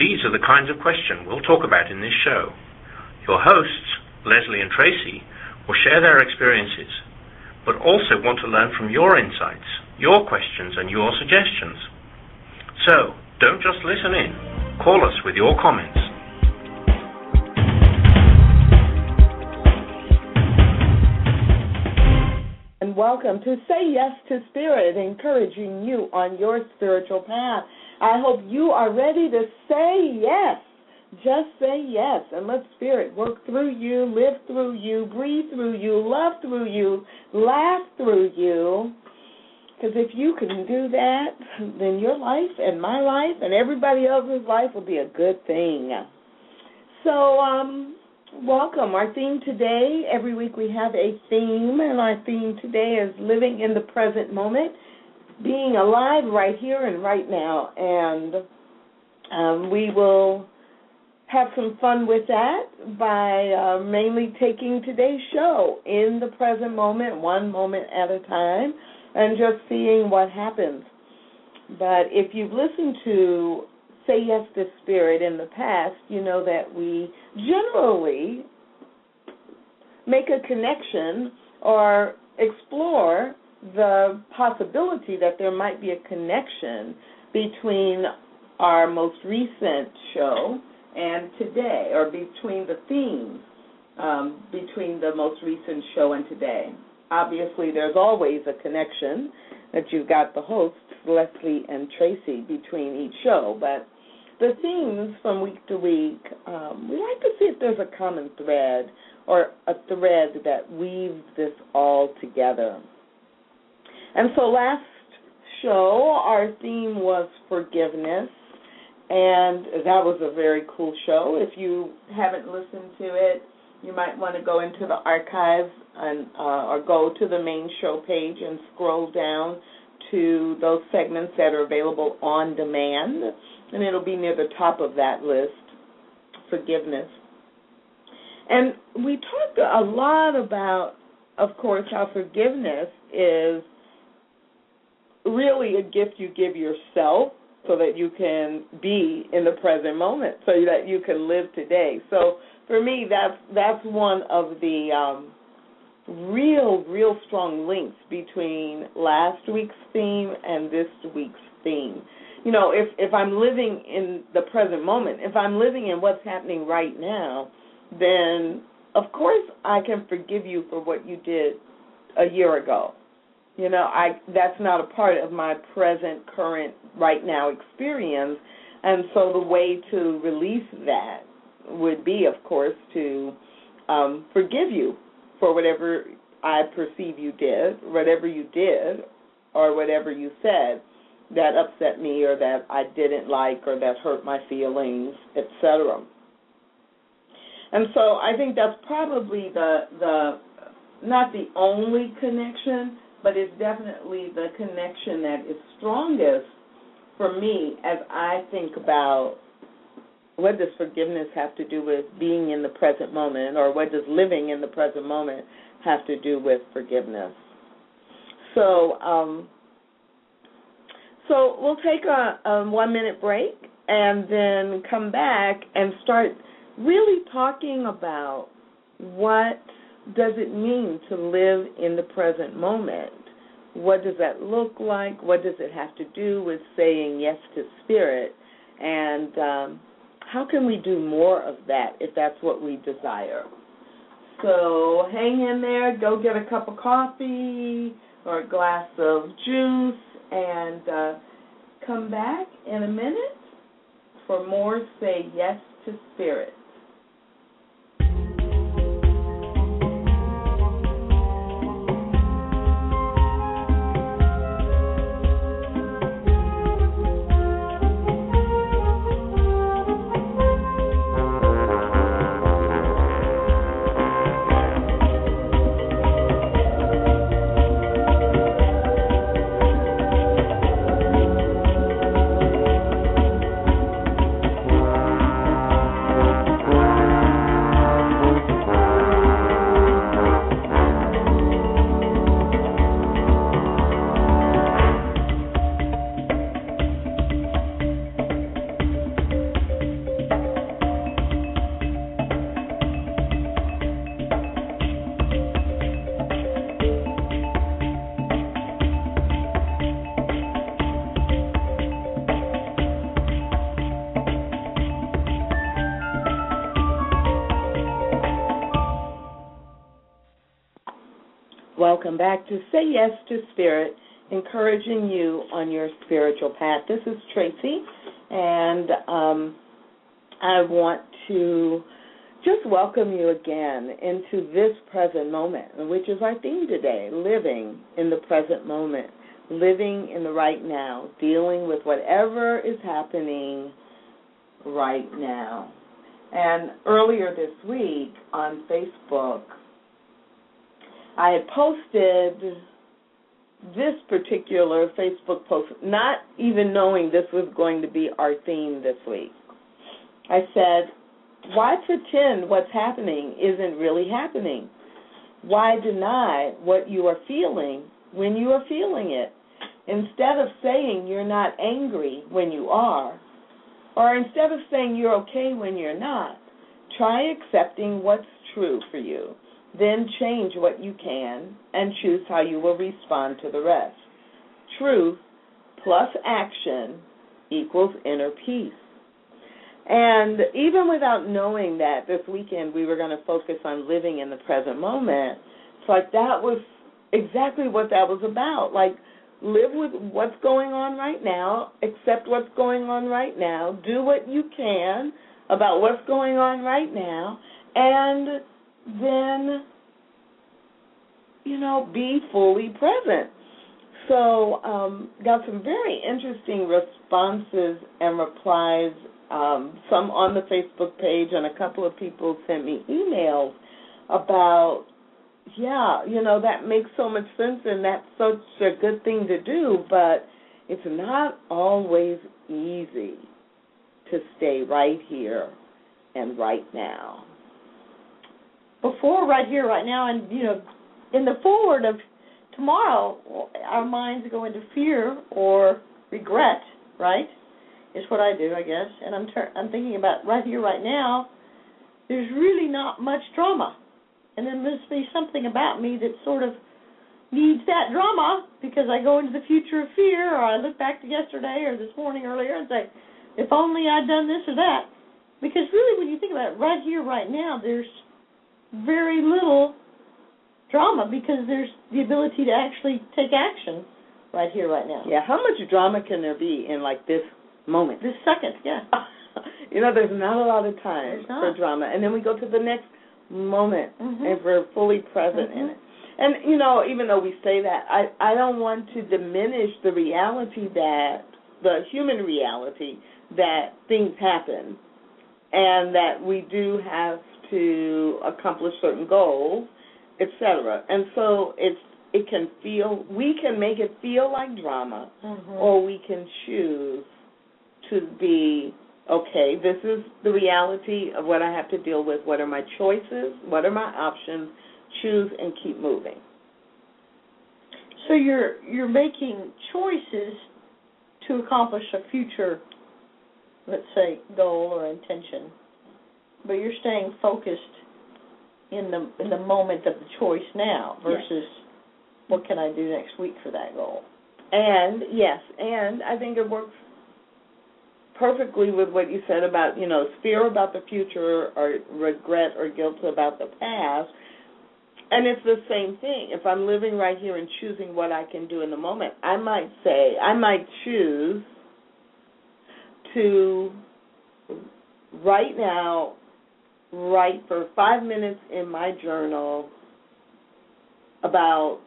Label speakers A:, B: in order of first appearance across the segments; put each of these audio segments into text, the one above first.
A: These are the kinds of questions we'll talk about in this show. Your hosts, Lesley and Tracy, will share their experiences, but also want to learn from your insights, your questions, and your suggestions. So, don't just listen in. Call us with your comments.
B: And welcome to Say Yes to Spirit, encouraging you on your spiritual path. I hope you are ready to say yes. Just say yes and let Spirit work through you, live through you, breathe through you, love through you, laugh through you. Because if you can do that, then your life and my life and everybody else's life will be a good thing. So, um, welcome. Our theme today, every week we have a theme, and our theme today is living in the present moment, being alive right here and right now. And um, we will have some fun with that by uh, mainly taking today's show in the present moment, one moment at a time and just seeing what happens. But if you've listened to Say Yes to Spirit in the past, you know that we generally make a connection or explore the possibility that there might be a connection between our most recent show and today, or between the themes um, between the most recent show and today obviously there's always a connection that you've got the hosts, Lesley and Tracy, between each show, but the themes from week to week, um, we like to see if there's a common thread or a thread that weaves this all together. And so last show, our theme was forgiveness, and that was a very cool show. If you haven't listened to it, you might want to go into the archives and uh, or go to the main show page and scroll down to those segments that are available on demand, and it'll be near the top of that list. Forgiveness. And we talked a lot about, of course, how forgiveness is really a gift you give yourself so that you can be in the present moment, so that you can live today. So for me, that's that's one of the um, real, real strong links between last week's theme and this week's theme. You know, if if I'm living in the present moment, if I'm living in what's happening right now, then of course I can forgive you for what you did a year ago. You know, I that's not a part of my present, current, right now experience, and so the way to release that would be, of course, to um, forgive you for whatever I perceive you did, whatever you did, or whatever you said that upset me or that I didn't like or that hurt my feelings, etc. And so I think that's probably the the not the only connection, but it's definitely the connection that is strongest for me as I think about what does forgiveness have to do with being in the present moment, or what does living in the present moment have to do with forgiveness? So, um, so we'll take a, a one minute break and then come back and start really talking about what does it mean to live in the present moment? What does that look like? What does it have to do with saying yes to spirit? And um, how can we do more of that if that's what we desire? So hang in there, go get a cup of coffee or a glass of juice, and uh, come back in a minute for more Say Yes to Spirit. Welcome back to Say Yes to Spirit, encouraging you on your spiritual path. This is Tracy, and um, I want to just welcome you again into this present moment, which is our theme today living in the present moment, living in the right now, dealing with whatever is happening right now. And earlier this week on Facebook, I had posted this particular Facebook post, not even knowing this was going to be our theme this week. I said, why pretend what's happening isn't really happening? Why deny what you are feeling when you are feeling it? Instead of saying you're not angry when you are, or instead of saying you're okay when you're not, try accepting what's true for you. Then change what you can and choose how you will respond to the rest. Truth plus action equals inner peace. And even without knowing that this weekend we were going to focus on living in the present moment, it's like that was exactly what that was about. Like, live with what's going on right now, accept what's going on right now, do what you can about what's going on right now, and then, you know, be fully present. So, um, got some very interesting responses and replies, um, some on the Facebook page, and a couple of people sent me emails about yeah, you know, that makes so much sense and that's such a good thing to do, but it's not always easy to stay right here and right now.
C: Before right here, right now, and you know, in the forward of tomorrow, our minds go into fear or regret, right? Is what I do, I guess. And I'm ter- I'm thinking about right here, right now. There's really not much drama and there must be something about me that sort of needs that drama because I go into the future of fear or I look back to yesterday or this morning earlier and say, if only I'd done this or that. Because really, when you think about it, right here, right now, there's very little drama because there's the ability to actually take action right here, right now.
B: Yeah, how much drama can there be in like this moment?
C: This second, yeah.
B: you know, there's not a lot of time for drama. And then we go to the next moment
C: mm-hmm.
B: and we're fully present
C: mm-hmm.
B: in it. And you know, even though we say that, I I don't want to diminish the reality that the human reality that things happen and that we do have to accomplish certain goals, etc. And so it's it can feel we can make it feel like drama
C: mm-hmm.
B: or we can choose to be okay, this is the reality of what I have to deal with. What are my choices? What are my options? Choose and keep moving.
C: So you're you're making choices to accomplish a future, let's say, goal or intention, but you're staying focused in the in the moment of the choice now versus
B: yes.
C: what can I do next week for that goal.
B: And yes, and I think it works perfectly with what you said about, you know, fear about the future or regret or guilt about the past. And it's the same thing. If I'm living right here and choosing what I can do in the moment, I might say, I might choose to right now write for five minutes in my journal about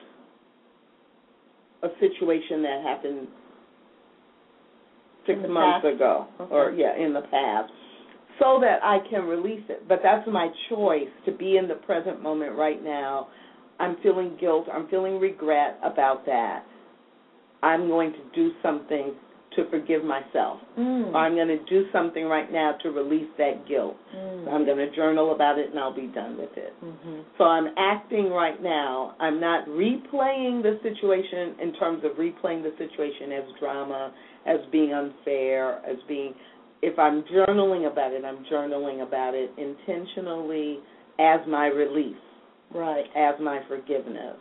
B: a situation that happened six months
C: past?
B: ago,
C: okay.
B: or yeah, in the past, so that I can release it. But that's my choice to be in the present moment right now. I'm feeling guilt. I'm feeling regret about that. I'm going to do something to forgive myself.
C: Mm.
B: Or I'm going to do something right now to release that guilt.
C: Mm.
B: I'm going to journal about it and I'll be done with it.
C: Mm-hmm.
B: So I'm acting right now. I'm not replaying the situation in terms of replaying the situation as drama as being unfair, as being if I'm journaling about it, I'm journaling about it intentionally as my release,
C: right,
B: as my forgiveness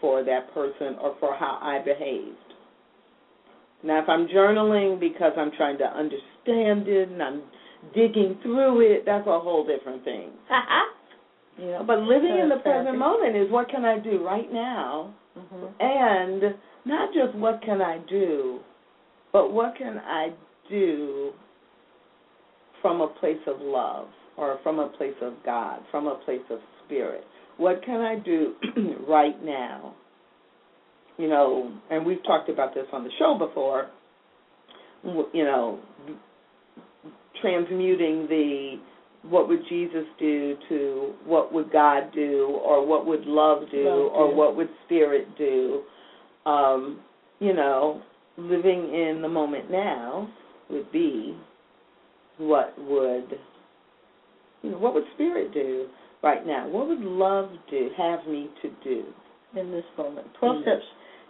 B: for that person or for how I behaved. Now, if I'm journaling because I'm trying to understand it and I'm digging through it, that's a whole different thing. You know, but living in the
C: Therapy.
B: present moment is what can I do right now,
C: Mhm.
B: and not just what can I do, but what can I do from a place of love or from a place of God, from a place of spirit. What can I do right now? You know, and we've talked about this on the show before. You know, transmuting the what would Jesus do to what would God do, or what would love do,
C: Love
B: or
C: do.
B: what would spirit do. Um, you know, living in the moment now would be what would you know, what would spirit do right now? What would love do have me to do?
C: in this moment. Twelve
B: Mhm.
C: steps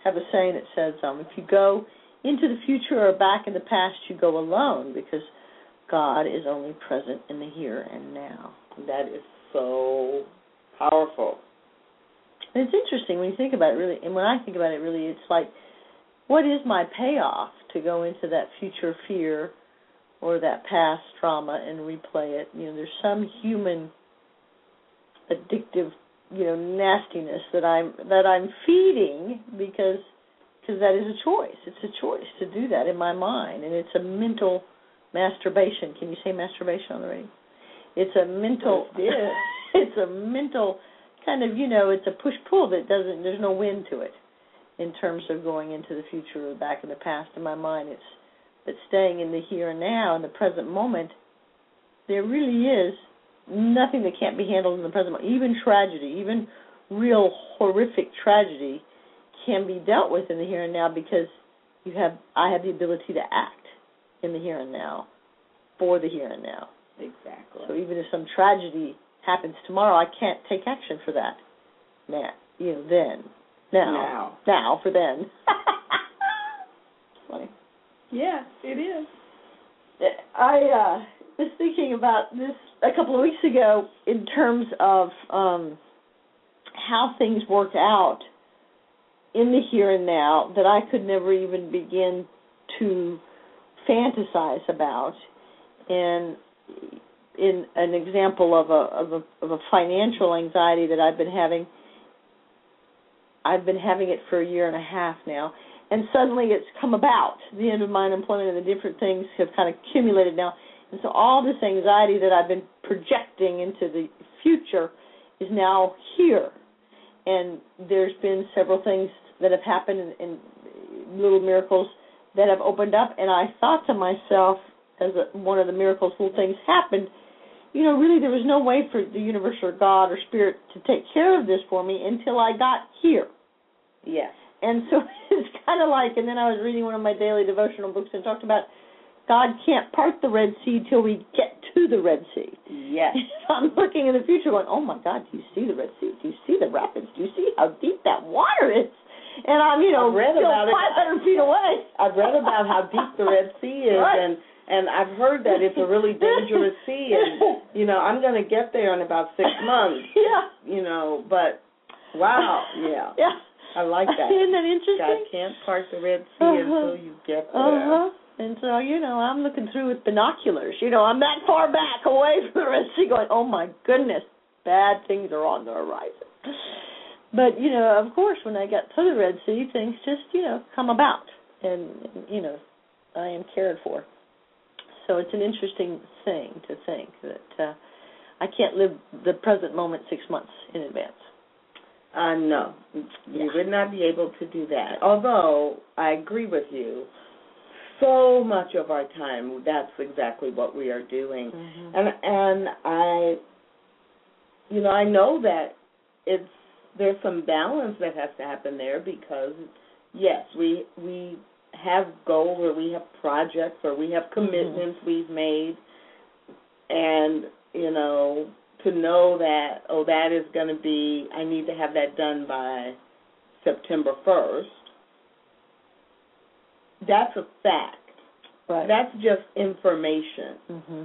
C: have a saying that says, um, if you go into the future or back in the past, you go alone because God is only present in the here and now.
B: That is so powerful.
C: And it's interesting when you think about it really and when I think about it really it's like what is my payoff to go into that future fear or that past trauma and replay it? You know, there's some human addictive, you know, nastiness that I'm that I'm feeding because because that is a choice. It's a choice to do that in my mind and it's a mental masturbation. Can you say masturbation on the radio? It's a mental it's a mental kind of, you know, it's a push pull that doesn't there's no wind to it in terms of going into the future or back in the past in my mind. It's but staying in the here and now in the present moment, there really is nothing that can't be handled in the present moment. Even tragedy, even real horrific tragedy can be dealt with in the here and now because you have I have the ability to act in the here and now for the here and now.
B: Exactly.
C: So even if some tragedy happens tomorrow, I can't take action for that. Now, you know, then, now,
B: Now.
C: now for then. Funny.
B: yeah, it is.
C: I uh, was thinking about this a couple of weeks ago in terms of um, how things work out in the here and now that I could never even begin to fantasize about. And in an example of a of a of a financial anxiety that I've been having, I've been having it for a year and a half now and suddenly it's come about. The end of my unemployment and the different things have kind of accumulated now, and so all this anxiety that I've been projecting into the future is now here. And there's been several things that have happened and, little miracles that have opened up, and I thought to myself, as a, one of the miracles, little things happened. You know, really, there was no way for the universe or God or Spirit to take care of this for me until I got here.
B: Yes.
C: And so it's kind of like, and then I was reading one of my daily devotional books and talked about God can't part the Red Sea till we get to the Red Sea.
B: Yes.
C: So I'm looking in the future going, oh my God, do you see the Red Sea? Do you see the rapids? Do you see how deep that water is? And I'm, you know,
B: I've read
C: still
B: about it.
C: 500 feet away.
B: I've read about how deep the Red Sea is,
C: Right.
B: and and I've heard that it's a really dangerous sea, and you know I'm going to get there in about six months.
C: Yeah.
B: You know, but wow, yeah,
C: Yeah.
B: I like that.
C: Isn't that interesting?
B: God can't part the Red Sea
C: Uh-huh.
B: until you get there.
C: Uh huh. And so, you know, I'm looking through with binoculars. You know, I'm that far back away from the Red Sea going, oh my goodness, bad things are on the horizon. But, you know, of course, when I got to the Red Sea, things just, you know, come about. And, you know, I am cared for. So it's an interesting thing to think that uh, I can't live the present moment six months in advance.
B: Uh, no,
C: Yeah.
B: you would not be able to do that. Although I agree with you, so much of our time that's exactly what we are doing.
C: Mm-hmm.
B: and and I, you know, I know that it's there's some balance that has to happen there because yes, we we have goals or we have projects or we have commitments we've made, and you know to know that oh that is going to be I need to have that done by September first. That's a fact.
C: Right.
B: That's just information.
C: mm-hmm.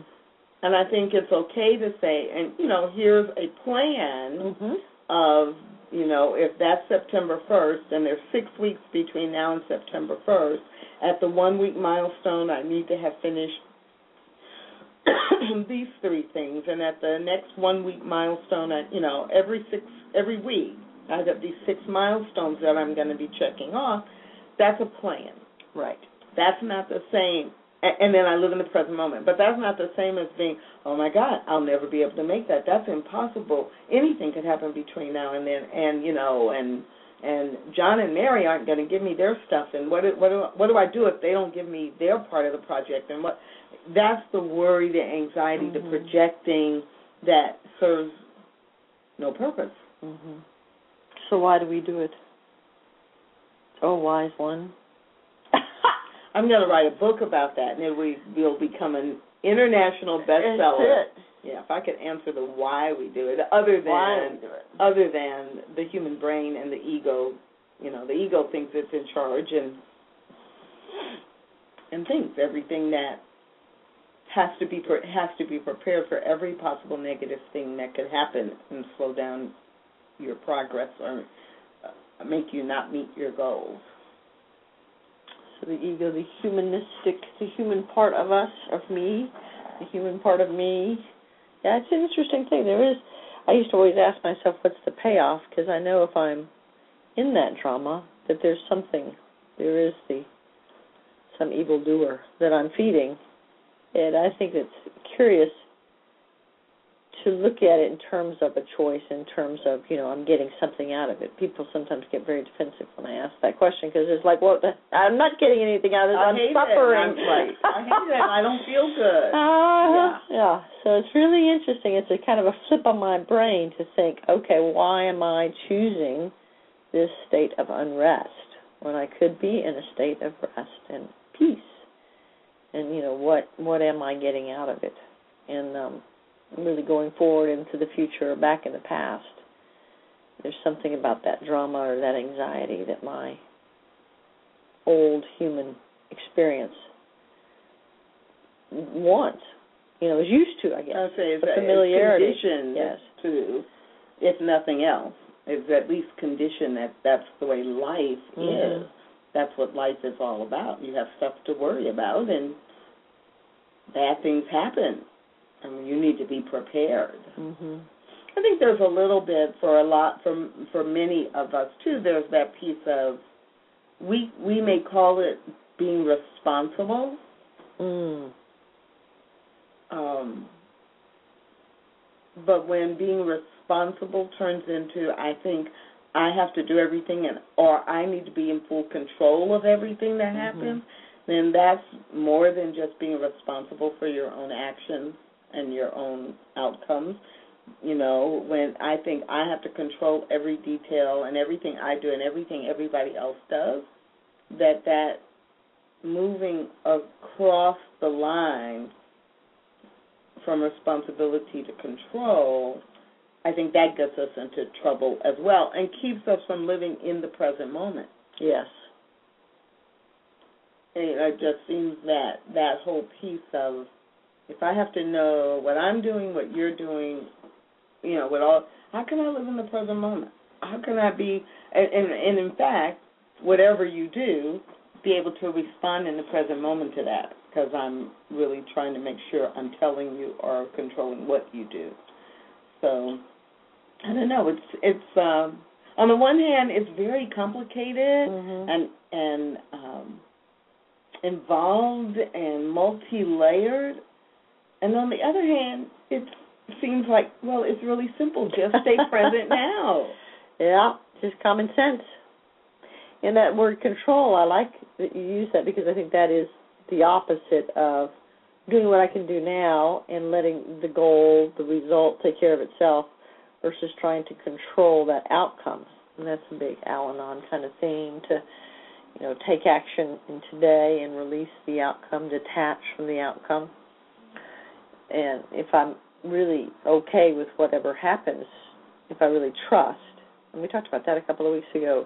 B: And I think it's okay to say, and you know, here's a plan
C: Mm-hmm.
B: of, you know, if that's September 1st, and there's six weeks between now and September 1st, at the one week milestone, I need to have finished these three things, and at the next one week milestone, at you know every six every week, I have these six milestones that I'm going to be checking off. That's a plan.
C: Right.
B: That's not the same. And then I live in the present moment. But that's not the same as being, oh my God, I'll never be able to make that. That's impossible. Anything could happen between now and then. And you know, and and John and Mary aren't going to give me their stuff. And what do, what do what do I do if they don't give me their part of the project? And what that's the worry, the anxiety,
C: Mhm.
B: the projecting that serves no purpose.
C: Mhm. So why do we do it? Oh, wise one.
B: I'm going to write a book about that, and it will, will become an international bestseller. Yeah, if I could answer the why we do it, other than
C: Why we do it.
B: other than the human brain and the ego, you know, the ego thinks it's in charge and and thinks everything that has to be pre- has to be prepared for every possible negative thing that could happen and slow down your progress or make you not meet your goals.
C: So the ego, the humanistic, the human part of us, of me, the human part of me. Yeah, it's an interesting thing. There is. I used to always ask myself, what's the payoff? Because I know if I'm in that drama, that there's something. There is the some evil doer that I'm feeding, and I think it's curious to look at it in terms of a choice, in terms of you know I'm getting something out of it. People sometimes get very defensive when I ask that question because it's like, well, the, I'm not getting anything out of this.
B: I
C: I'm
B: hate
C: suffering.
B: it. I'm right. I hate it. I don't feel good.
C: Uh, yeah. So it's really interesting. It's a kind of a flip on my brain to think, okay, why am I choosing this state of unrest when I could be in a state of rest and peace? And you know what what am I getting out of it? And um really going forward into the future or back in the past. There's something about that drama or that anxiety that my old human experience wants, you know, is used to, I guess.
B: I say it's,
C: The
B: it's
C: familiarity.
B: conditioned
C: Yes.
B: to, if nothing else, it's at least conditioned that that's the way life
C: Mhm.
B: is. That's what life is all about. You have stuff to worry about, and bad things happen. I mean, you need to be prepared.
C: Mhm.
B: I think there's a little bit for a lot for for many of us too. There's that piece of we we may call it being responsible.
C: Mm.
B: Um, but when being responsible turns into I think I have to do everything and or I need to be in full control of everything that
C: Mhm.
B: happens, then that's more than just being responsible for your own actions and your own outcomes. You know, when I think I have to control every detail and everything I do and everything everybody else does, that that moving across the line from responsibility to control, I think that gets us into trouble as well and keeps us from living in the present moment.
C: Yes.
B: And it just seems that that whole piece of if I have to know what I'm doing, what you're doing, you know, with all how can I live in the present moment? How can I be and and, and in fact, whatever you do, be able to respond in the present moment to that because I'm really trying to make sure I'm telling you or controlling what you do. So I don't know. It's it's um, on the one hand, it's very complicated
C: Mhm.
B: and and um, involved and multi-layered, and on the other hand, it seems like well, it's really simple. Just stay present now.
C: Yeah, just common sense. And that word control, I like that you use that because I think that is the opposite of doing what I can do now and letting the goal, the result take care of itself versus trying to control that outcome. And that's a big Al Anon kind of theme to, you know, take action in today and release the outcome, detach from the outcome. And if I'm really okay with whatever happens, if I really trust, and we talked about that a couple of weeks ago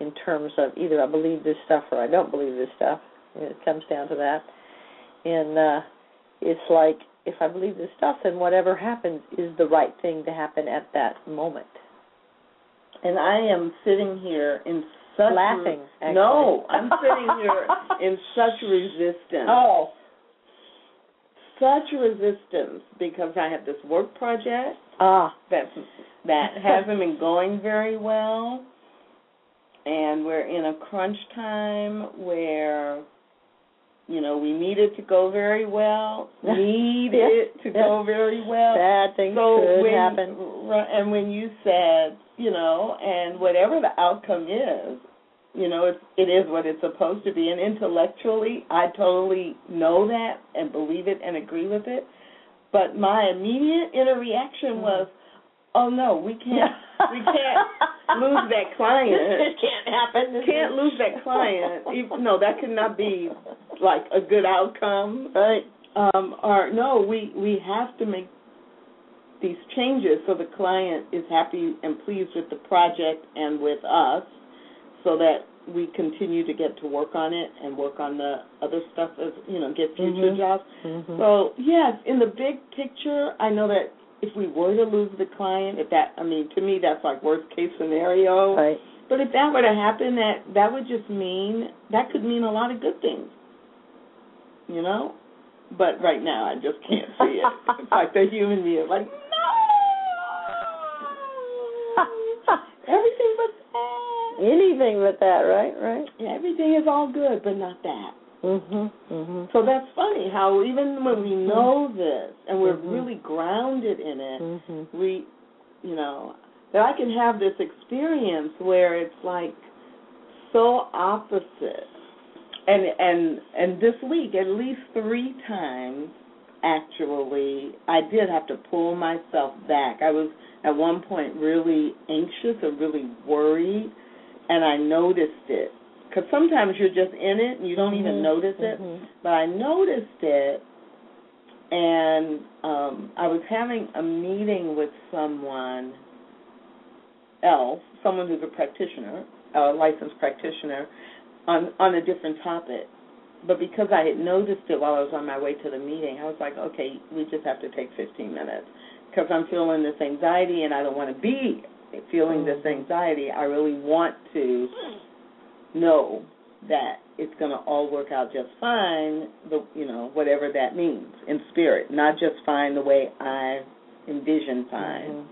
C: in terms of either I believe this stuff or I don't believe this stuff. It comes down to that. And uh it's like if I believe this stuff then whatever happens is the right thing to happen at that moment.
B: And I am sitting here in such
C: Laughing, actually.
B: No, I'm sitting here in such resistance.
C: Oh.
B: Such resistance because I have this work project
C: Ah.
B: that that hasn't been going very well, and we're in a crunch time where you know we need it to go very well, need it to go very well.
C: Bad things
B: so
C: could
B: when,
C: happen.
B: and when you said, you know, and whatever the outcome is, you know, it's it is what it's supposed to be. And intellectually, I totally know that and believe it and agree with it. But my immediate inner reaction
C: Mm-hmm.
B: was, oh no, we can't, we can't lose that client.
C: This can't happen. This
B: Can't
C: is-
B: lose that client. Even- No, that could not be like a good outcome
C: Right.
B: um, or no, we we have to make these changes so the client is happy and pleased with the project and with us, so that we continue to get to work on it and work on the other stuff as you know get future
C: Mhm.
B: jobs.
C: Mhm.
B: So yes, in the big picture, I know that if we were to lose the client, if that I mean to me that's like worst case scenario.
C: Right.
B: But if that were to happen, that that would just mean that could mean a lot of good things. You know, but right now I just can't see it. it's like the human being, like no, everything but that.
C: Anything but that, right? Right.
B: Yeah, everything is all good, but not that.
C: Mhm. Mhm.
B: So that's funny how even when we know this and we're
C: Mhm.
B: really grounded in it,
C: Mhm.
B: we, you know, that I can have this experience where it's like so opposite. And and and this week, at least three times, actually, I did have to pull myself back. I was at one point really anxious or really worried, and I noticed it. Because sometimes you're just in it and you don't even
C: Mhm.
B: notice it
C: Mhm.
B: but I noticed it, and um, I was having a meeting with someone else, someone who's a practitioner, a licensed practitioner, on on a different topic. But because I had noticed it while I was on my way to the meeting, I was like, okay, we just have to take 15 minutes because I'm feeling this anxiety and I don't want to be feeling this anxiety. I really want to know that it's going to all work out just fine, the you know whatever that means in spirit, not just fine the way I envision fine,
C: Mhm.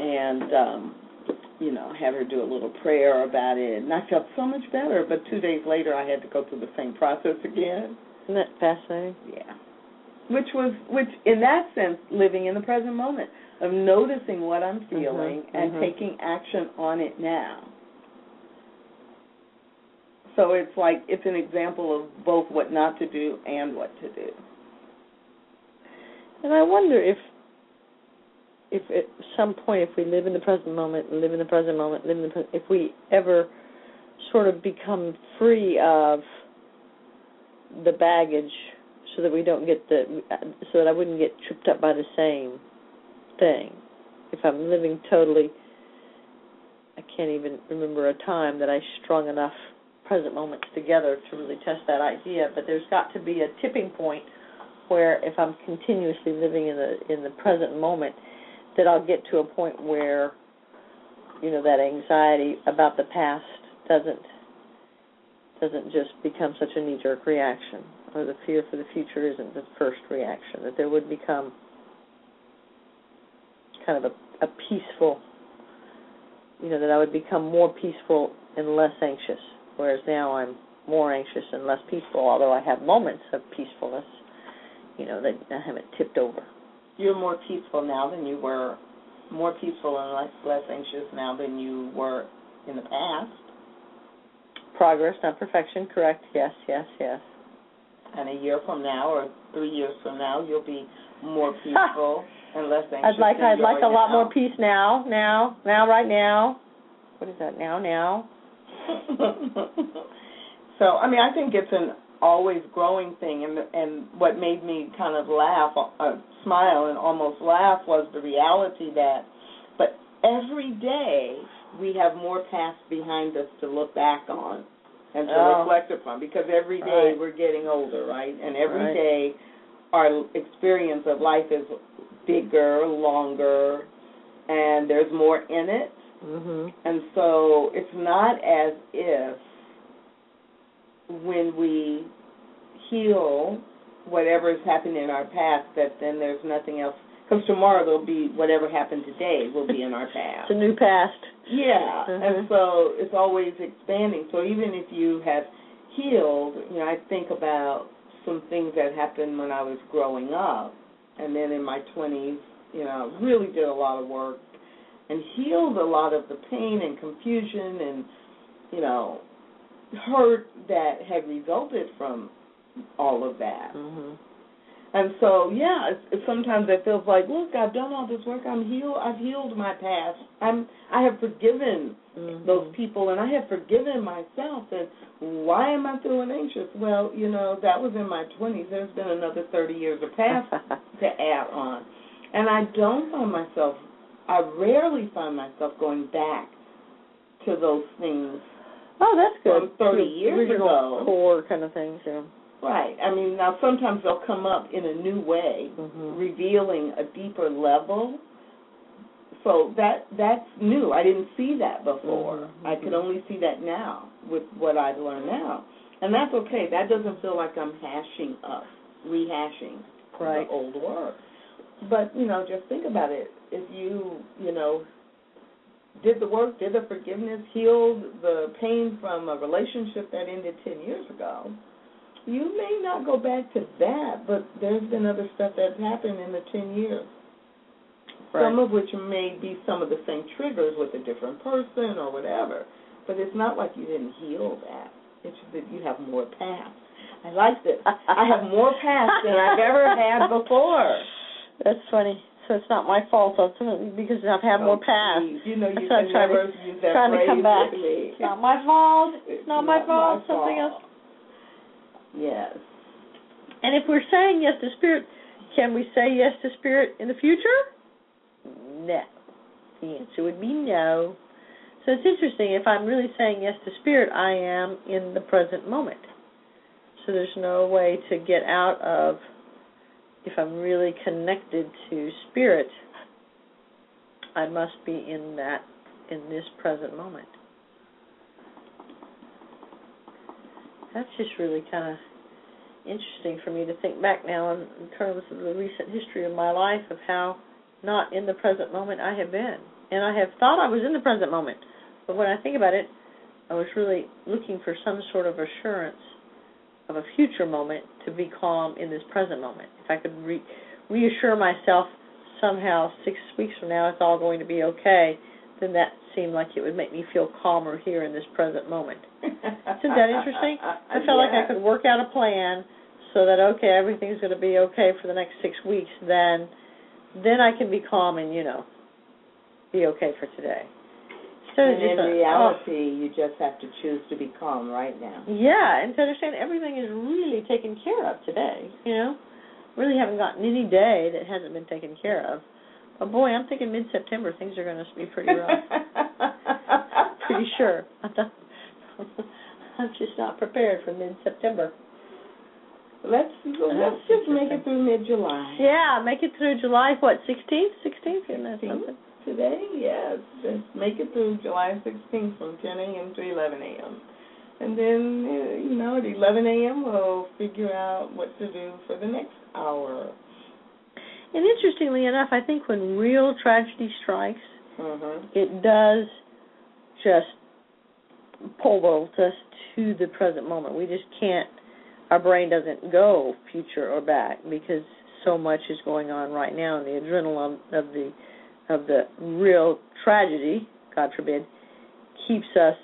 B: and um, you know have her do a little prayer about it, and I felt so much better. But two days later, I had to go through the same process again.
C: Isn't that fascinating?
B: Yeah, which was which in that sense, living in the present moment of noticing what I'm feeling
C: Mhm,
B: and
C: mhm.
B: taking action on it now. So it's like it's an example of both what not to do and what to do.
C: And I wonder if, if at some point, if we live in the present moment, live in the present moment, live in the present, if we ever sort of become free of the baggage, so that we don't get the, so that I wouldn't get tripped up by the same thing. If I'm living totally, I can't even remember a time that I strung enough present moments together to really test that idea. But there's got to be a tipping point where if I'm continuously living in the in the present moment, that I'll get to a point where, you know, that anxiety about the past doesn't doesn't just become such a knee jerk reaction, or the fear for the future isn't the first reaction. That there would become kind of a, a peaceful, you know, that I would become more peaceful and less anxious, whereas now I'm more anxious and less peaceful. Although I have moments of peacefulness, you know, that I haven't tipped over.
B: You're more peaceful now than you were, more peaceful and less less anxious now than you were in the past.
C: Progress, not perfection. Correct. Yes, yes, yes.
B: And a year from now or three years from now, you'll be more peaceful and less anxious.
C: I'd like I'd like a lot
B: now.
C: more peace now, now, now, right now. What is that? Now, now.
B: so I mean, I think it's an always growing thing, and and what made me kind of laugh, uh, smile, and almost laugh was the reality that, but every day we have more past behind us to look back on and to
C: Oh.
B: reflect upon because every day
C: Right.
B: we're getting older, right? And every
C: Right.
B: day our experience of life is bigger, longer, and there's more in it.
C: Mhm.
B: And so it's not as if when we heal whatever has happened in our past that then there's nothing else because tomorrow there'll be whatever happened today will be in our past.
C: It's a new past.
B: Yeah,
C: Mhm.
B: and so it's always expanding. So even if you have healed, you know, I think about some things that happened when I was growing up, and then in my 20s, you know, really did a lot of work and healed a lot of the pain and confusion and, you know, hurt that had resulted from all of that.
C: hmm
B: And so, yeah, it's, it's sometimes it feels like, look, I've done all this work. I'm healed. I've healed my past. I'm. I have forgiven
C: Mm-hmm.
B: those people, and I have forgiven myself. And why am I feeling anxious? Well, you know, that was in my 20s. There's been another 30 years of past to add on, and I don't find myself. I rarely find myself going back to those things.
C: Oh, that's good.
B: From 30
C: The
B: years ago.
C: core kind of things. Yeah.
B: Right. I mean, now sometimes they'll come up in a new way.
C: hmm
B: revealing a deeper level. So that that's new. I didn't see that before.
C: Mhm,
B: I could only see that now with what I've learned now. And that's okay. That doesn't feel like I'm hashing up, rehashing
C: Right.
B: the old work. But, you know, just think about it. If you, you know, did the work, did the forgiveness, healed the pain from a relationship that ended 10 years ago, you may not go back to that, but there's been other stuff that's happened in the 10 years. Some of which may be some of the same triggers with a different person or whatever. But it's not like you didn't heal that. It's just that you have more past. I like this. I have more past than I've ever had before.
C: That's funny. So it's not my fault ultimately because I've had more
B: Oh,
C: past.
B: please. You know, you
C: That's what I'm trying to-
B: use that
C: trying to come back. It's not my fault. It's not my fault.
B: my
C: Something
B: fault.
C: else.
B: Yes.
C: And if we're saying yes to spirit, can we say yes to spirit in the future? No. The answer would be no. So it's interesting. If I'm really saying yes to spirit, I am in the present moment. So there's no way to get out of if I'm really connected to spirit, I must be in that in this present moment. That's just really kind of interesting for me to think back now in, in terms of the recent history of my life of how not in the present moment I have been. And I have thought I was in the present moment. But when I think about it, I was really looking for some sort of assurance of a future moment to be calm in this present moment. If I could re- reassure myself somehow six weeks from now it's all going to be okay, then that seemed like it would make me feel calmer here in this present moment. Isn't that interesting? I felt like I could work out a plan so that okay, everything's going to be okay for the next six weeks. Then, then I can be calm and you know, be okay for today. So
B: And in
C: a- oh.
B: reality, you just have to choose to be calm right now.
C: yeah, and to understand everything is really taken care of today. You know, really haven't gotten any day that hasn't been taken care of. But boy, I'm thinking mid-September things are going to be pretty rough. pretty sure. I'm just not prepared for mid-September.
B: let's let's just make it through mid July.
C: Yeah, make it through July. What, 16th? 16th? Isn't that something?
B: Today, yes. Just make it through July 16th from 10 a.m. to 11 a.m. And then, uh, you know, at 11 a.m., we'll figure out what to do for the next hour.
C: And interestingly enough, I think when real tragedy strikes,
B: Mm-hmm.
C: it does just pull us to the present moment. We just can't. Our brain doesn't go future or back because so much is going on right now, and the adrenaline of the of the real tragedy, God forbid, keeps us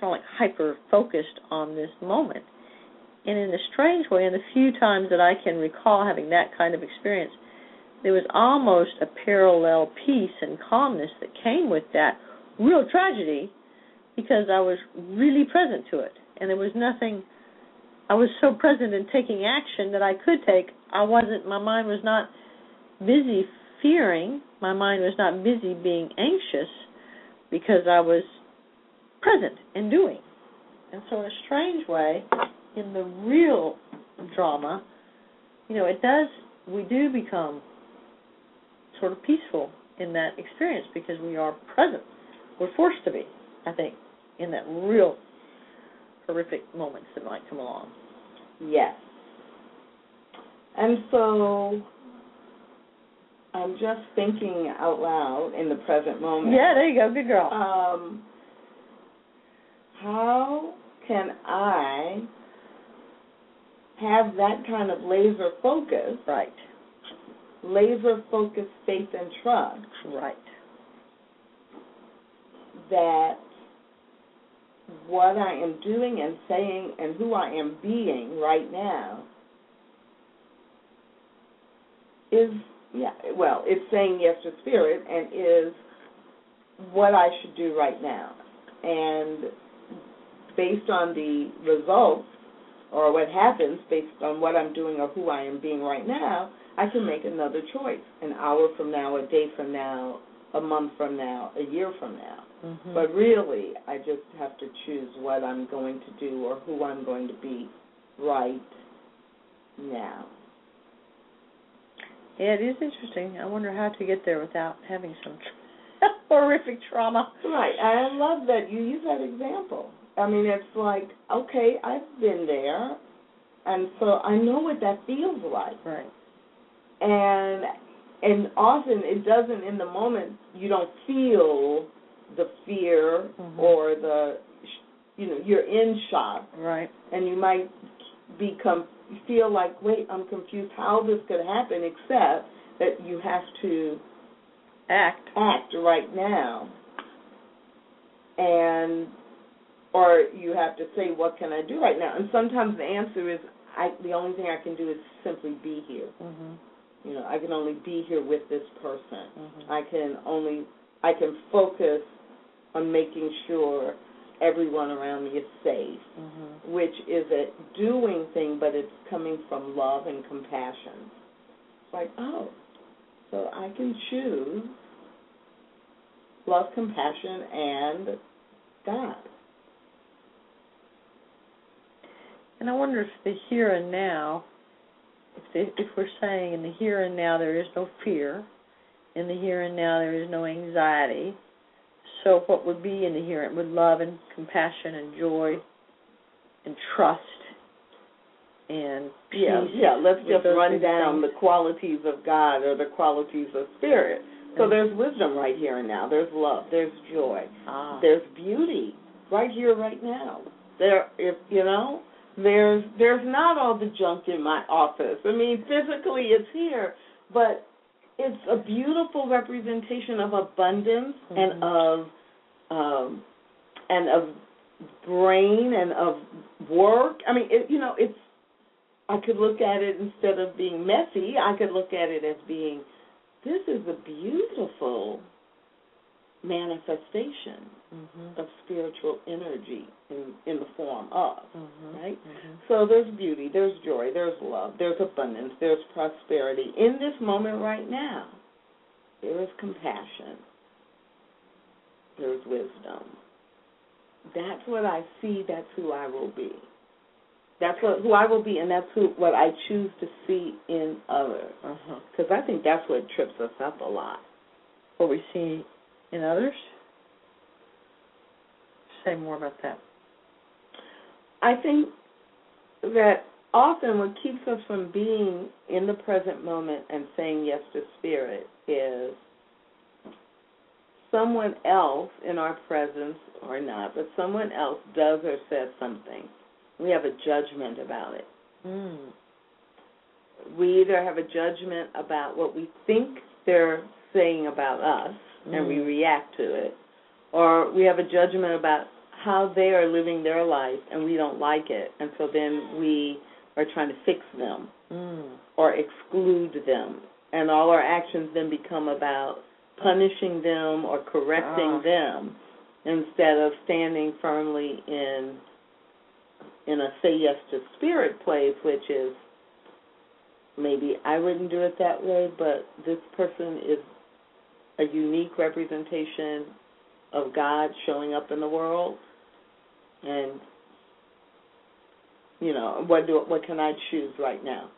C: kind of like hyper focused on this moment. And in a strange way, in the few times that I can recall having that kind of experience, there was almost a parallel peace and calmness that came with that real tragedy because I was really present to it. And there was nothing, I was so present in taking action that I could take. I wasn't, my mind was not busy fearing, my mind was not busy being anxious because I was present and doing. And so, in a strange way, in the real drama, you know, it does, we do become sort of peaceful in that experience because we are present. We're forced to be, I think, in that real horrific moments that might come along.
B: Yes. And so I'm just thinking out loud in the present moment.
C: Yeah, there you go. Good girl.
B: Um, how can I have that kind of laser focus,
C: right.
B: laser focused faith and trust
C: Right.
B: that what I am doing and saying and who I am being right now is yeah well it's saying yes to spirit and is what I should do right now and based on the results or what happens based on what I'm doing or who I am being right now I can make another choice an hour from now a day from now a month from now a year from now
C: Mm-hmm.
B: but really, I just have to choose what I'm going to do or who I'm going to be right now.
C: Yeah, it is interesting. I wonder how to get there without having some horrific trauma.
B: Right. I love that you use that example. I mean, it's like, okay, I've been there, and so I know what that feels like.
C: Right.
B: And and often it doesn't in the moment. You don't feel the fear
C: Mhm.
B: or the, you know, you're in shock.
C: Right.
B: and you might become feel like, wait, I'm confused how this could happen, except that you have to
C: Act.
B: act right now, and or you have to say, what can I do right now? And sometimes the answer is, I the only thing I can do is simply be here.
C: Mhm.
B: You know, I can only be here with this person.
C: Mhm.
B: I can only I can focus on making sure everyone around me is safe
C: Mhm.
B: which is a doing thing, but it's coming from love and compassion. It's like, oh, so I can choose love, compassion, and God.
C: And I wonder if the here and now, if the, if we're saying in the here and now there is no fear, in the here and now there is no anxiety. So what would be in the here would love and compassion and joy and trust and peace.
B: Yeah, yeah. Let's just run down
C: things.
B: the qualities of God or the qualities of Spirit. So
C: And-
B: there's wisdom right here and now. There's love. There's joy.
C: ah.
B: There's beauty right here, right now. There, if you know, there's there's not all the junk in my office. I mean, physically it's here, but it's a beautiful representation of abundance and of um and of brain and of work. I mean, it, you know, it's. I could look at it instead of being messy. I could look at it as being. This is a beautiful manifestation
C: Mhm.
B: of spiritual energy in in the form of
C: Mhm.
B: right?
C: Mhm.
B: so there's beauty there's joy there's love there's abundance there's prosperity in this moment right now there is compassion there's wisdom that's what i see that's who i will be that's what who i will be and that's who what i choose to see in others
C: Uh-huh.
B: because i think that's what trips us up a lot
C: What we see in others. Say more about that.
B: I think that often what keeps us from being in the present moment and saying yes to spirit is someone else in our presence or not, but someone else does or says something. We have a judgment about it.
C: Mm.
B: We either have a judgment about what we think they're saying about us and we
C: Mm.
B: react to it, or we have a judgment about how they are living their life and we don't like it, and so then we are trying to fix them
C: Mm.
B: or exclude them, and all our actions then become about punishing them or correcting
C: Ah.
B: them instead of standing firmly in in a say yes to spirit place, which is maybe I wouldn't do it that way, but this person is a unique representation of God showing up in the world, and you know what do what can I choose right now?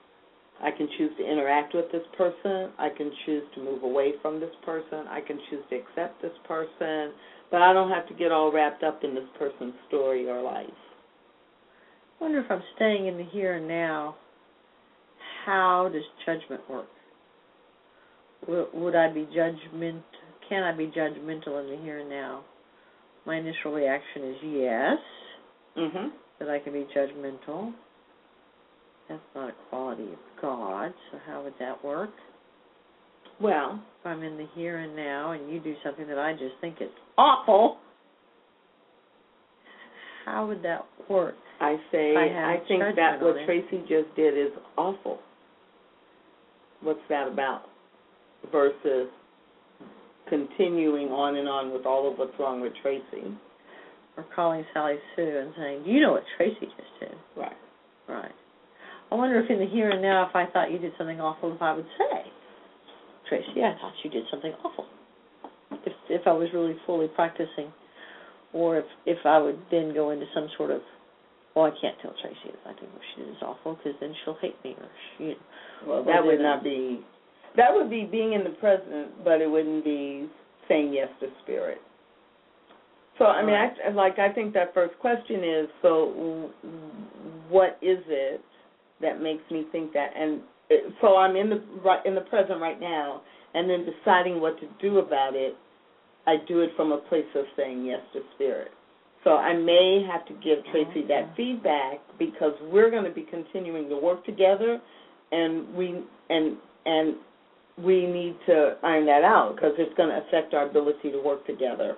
B: I can choose to interact with this person. I can choose to move away from this person. I can choose to accept this person, but I don't have to get all wrapped up in this person's story or life.
C: I wonder if I'm staying in the here and now, how does judgment work? Would, I be judgment? Can I be judgmental in the here and now? My initial reaction is yes,
B: Mhm.
C: that I can be judgmental. That's not a quality of God, so how would that work?
B: Well,
C: If I'm in the here and now and you do something that I just think is awful, how would that work?
B: I say
C: I
B: I think that what. Tracy just did is awful. What's that about? Versus continuing on and on with all of what's wrong with Tracy.
C: Or calling Sally Sue and saying, You know what Tracy just did.
B: Right.
C: Right. I wonder if in the here and now, if I thought you did something awful, if I would say, Tracy, I thought you did something awful. If if I was really fully practicing, or if if I would then go into some sort of, well, I can't tell Tracy that I think what she did is awful because then she'll hate me or she.
B: Well, that would not be. That would be being in the present, but it wouldn't be saying yes to spirit. So I mean, I, like I think that first question is so. What is it that makes me think that? And it, so I'm in the right in the present right now, and then deciding what to do about it. I do it from a place of saying yes to spirit. So I may have to give Tracy mm-hmm. that feedback because we're going to be continuing to work together, and we and and we need to iron that out because it's going to affect our ability to work together.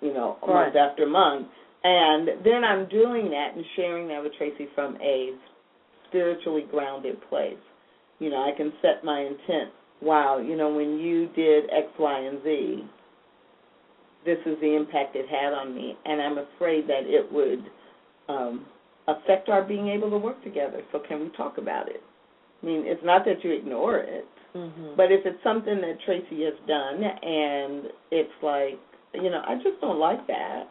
B: You know,
C: Right.
B: month after month, and then I'm doing that and sharing that with Tracy from a spiritually grounded place. You know, I can set my intent. Wow, you know, when you did X, Y, and Z, this is the impact it had on me, and I'm afraid that it would um, affect our being able to work together. So, can we talk about it? I mean, it's not that you ignore it,
C: Mm-hmm.
B: but if it's something that Tracy has done, and it's like, you know, I just don't like that,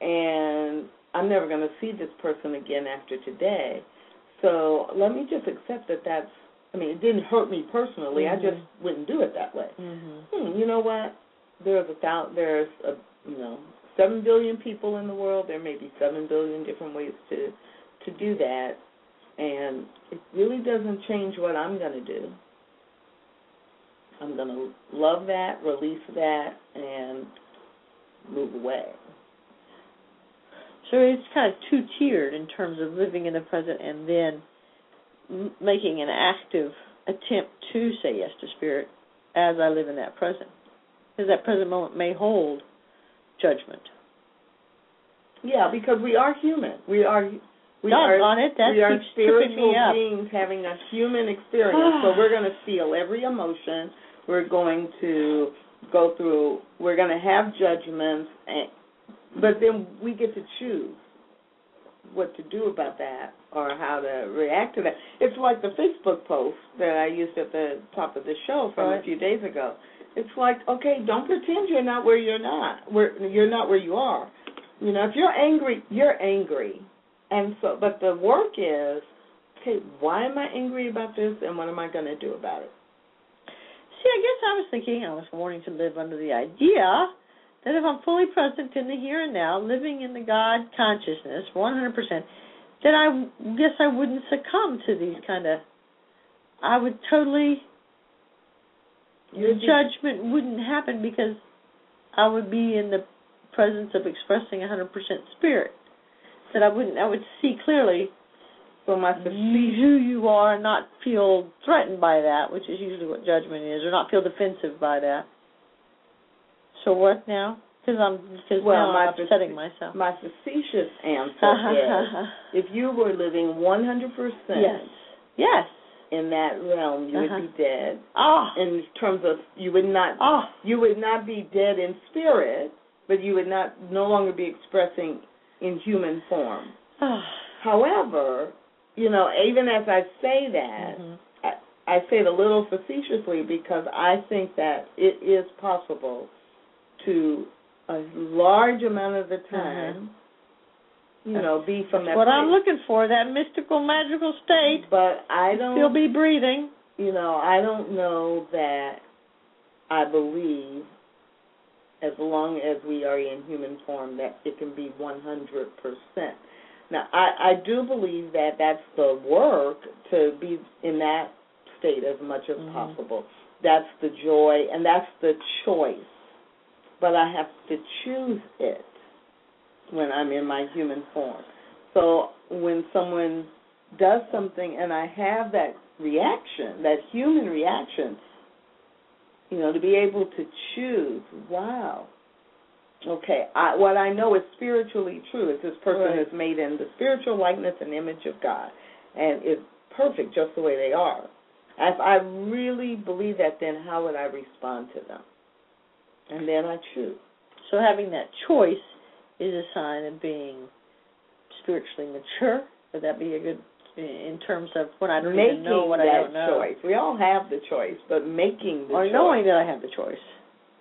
B: and I'm never going to see this person again after today. So let me just accept that that's. I mean, it didn't hurt me personally. I
C: Mhm.
B: just wouldn't do it that way
C: Mm-hmm.
B: hmm, you know what? There's a thou- there's a you know seven billion people in the world. There may be seven billion different ways to to do that, and it really doesn't change what I'm going to do. I'm going to love that, release that, and move away.
C: So it's kind of two tiered in terms of living in the present and then m- making an active attempt to say yes to spirit as I live in that present. Because that present moment may hold judgment.
B: Yeah, because we are human. We are we
C: Doggone
B: are
C: it, that
B: we are spiritual beings having a human experience. so we're going to feel every emotion. We're going to go through. We're going to have judgments, and, but then we get to choose what to do about that or how to react to that. It's like the Facebook post that I used at the top of the show from
C: Right.
B: a few days ago. It's like, okay, don't pretend you're not where you're not. Where you're not where you are. You know, if you're angry, you're angry. And so, but the work is, okay, why am I angry about this, and what am I going to do about it?
C: See, I guess I was thinking, I was wanting to live under the idea that if I'm fully present in the here and now, living in the God consciousness, 100%, that I guess I wouldn't succumb to these kind of. I would totally.
B: You'd
C: judgment wouldn't happen because I would be in the presence of expressing 100% spirit. That I wouldn't. I would see clearly
B: So my
C: you, who you are and not feel threatened by that, which is usually what judgment is, or not feel defensive by that. So what now? Because I'm because
B: Well,
C: now
B: my
C: I'm upsetting
B: faci-
C: myself.
B: my facetious answer is, if you were living 100%
C: yes, yes.
B: in that realm, you
C: Uh-huh.
B: would be dead.
C: Ah,
B: In terms of, you would not
C: ah.
B: you would not be dead in spirit, but you would not no longer be expressing in human form.
C: ah.
B: However, you know, even as I say that,
C: Mhm.
B: I, I say it a little facetiously because I think that it is possible to a large amount of the time, you know, be from that
C: Mm-hmm. What I'm looking for, that mystical, magical state.
B: But I don't
C: Still be breathing.
B: you know, I don't know that I believe as long as we are in human form that it can be 100%. Now, I, I do believe that that's the work to be in that state as much as
C: Mhm.
B: possible. That's the joy, and that's the choice. But I have to choose it when I'm in my human form. So when someone does something and I have that reaction, that human reaction, you know, to be able to choose, wow. Okay, I, what I know is spiritually true is this person
C: Right.
B: is made in the spiritual likeness and image of God and is perfect just the way they are. If I really believe that, then how would I respond to them? And then I choose.
C: So having that choice is a sign of being spiritually mature. Would that be a good in terms of when I don't
B: making
C: even know what I don't know,
B: choice. We all have the choice, but making the
C: or
B: choice.
C: knowing that I have the choice?